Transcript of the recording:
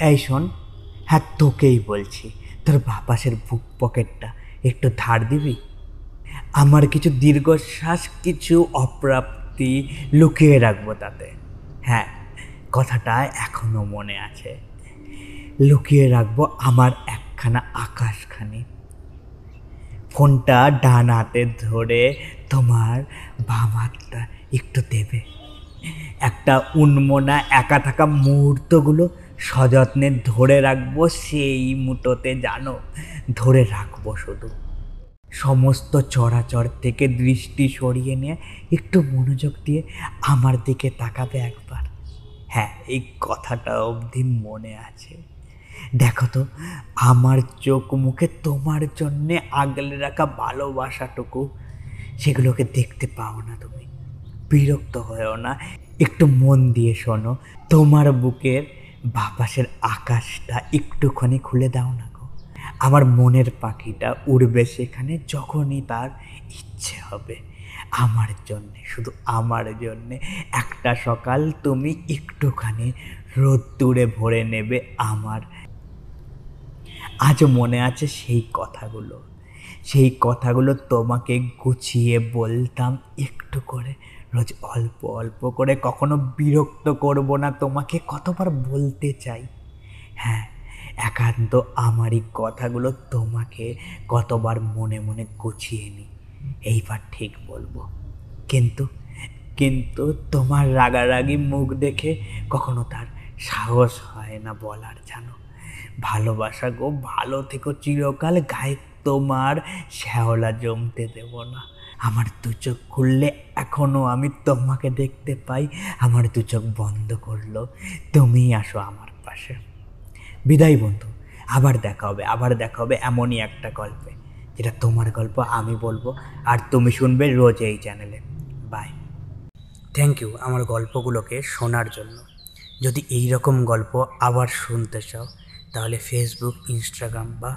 এই শোন হ্যাঁ তোকেই বলছি, তোর বাপাসের বুক পকেটটা একটু ধার দিবি? আমার কিছু দীর্ঘশ্বাস, কিছু অপ্রাপ্তি লুকিয়ে রাখব তাতে। হ্যাঁ কথাটা এখনও মনে আছে। লুকিয়ে রাখব আমার একখানা আকাশখানি। ফোনটা ডান হাতে ধরে তোমার বাম হাতটা একটু দেবে। একটা উন্মনা একা থাকা মুহূর্তগুলো সযত্নে ধরে রাখব সেই মুটোতে, জানো? ধরে রাখব শুধু। সমস্ত চরাচর থেকে দৃষ্টি সরিয়ে নিয়ে একটু মনোযোগ দিয়ে আমার দিকে তাকাবে একবার। হ্যাঁ এই কথাটা অবধি মনে আছে। দেখো তো, আমার চোখ মুখে তোমার জন্যে আগলে রাখা ভালোবাসাটুকু, সেগুলোকে দেখতে পাও না তুমি। বিরক্ত হয়েও না। একটু মন দিয়ে শোনো, তোমার বুকের বাপাসের আকাশটা একটুখানি খুলে দাও না গো। আমার মনের পাখিটা উড়বে সেখানে যখনই তার ইচ্ছে হবে। আমার জন্যে, শুধু আমার জন্যে। একটা সকাল তুমি একটুখানি রোদ্দুরে ভরে নেবে আমার। আজও মনে আছে সেই কথাগুলো। সেই কথাগুলো তোমাকে গুছিয়ে বলতাম একটু করে। রোজ অল্প অল্প করে কখনো বিরক্ত করব না, তোমাকে কতবার বলতে চাই। হ্যাঁ একান্ত আমারই কথাগুলো তোমাকে কতবার মনে মনে গুছিয়ে নিই এইবার ঠিক বলব। কিন্তু কিন্তু তোমার রাগারাগি মুখ দেখে কখনো তার সাহস হয় না বলার, জানো? ভালোবাসা গো, ভালো থেকো চিরকাল, গায়ে তোমার শ্যাওলা জমতে দেব না। আমার দু চোখ খুললে এখনও আমি তোমাকে দেখতে পাই। আমার দু চোখ বন্ধ করল। তুমিই আসো আমার পাশে। বিদায় বন্ধু, আবার দেখা হবে, আবার দেখা হবে এমনই একটা গল্পে। যেটা তোমার গল্প, আমি বলব। আর তুমি শুনবে রোজ এই চ্যানেলে। বাই। থ্যাংক ইউ আমার গল্পগুলোকে শোনার জন্য। যদি এই রকম গল্প আবার শুনতে চাও, তাহলে ফেসবুক ইনস্টাগ্রাম বা